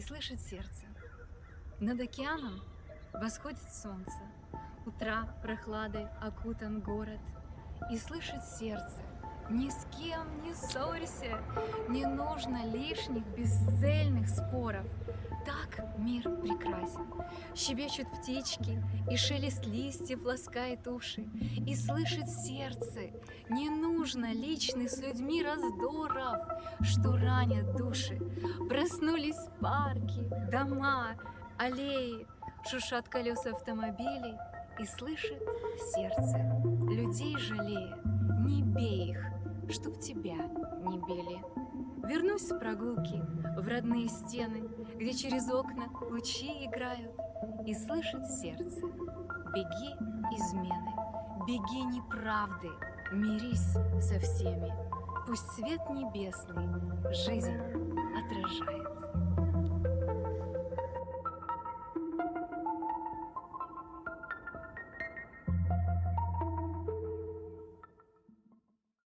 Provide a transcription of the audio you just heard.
и слышит сердце. Над океаном восходит солнце, утра прохладой окутан город, и слышит сердце. Ни с кем не ссорься, не нужно лишних бесцельных споров. Так мир прекрасен. Щебечут птички, и шелест листьев ласкает уши. И слышит сердце, не нужно личных с людьми раздоров, что ранят души. Проснулись парки, дома, аллеи, шушат колеса автомобилей, и слышит сердце, людей жалея, не бей их, чтоб тебя не били. Вернусь с прогулки в родные стены, где через окна лучи играют, и слышит сердце, беги измены, беги неправды, мирись со всеми, пусть свет небесный жизнь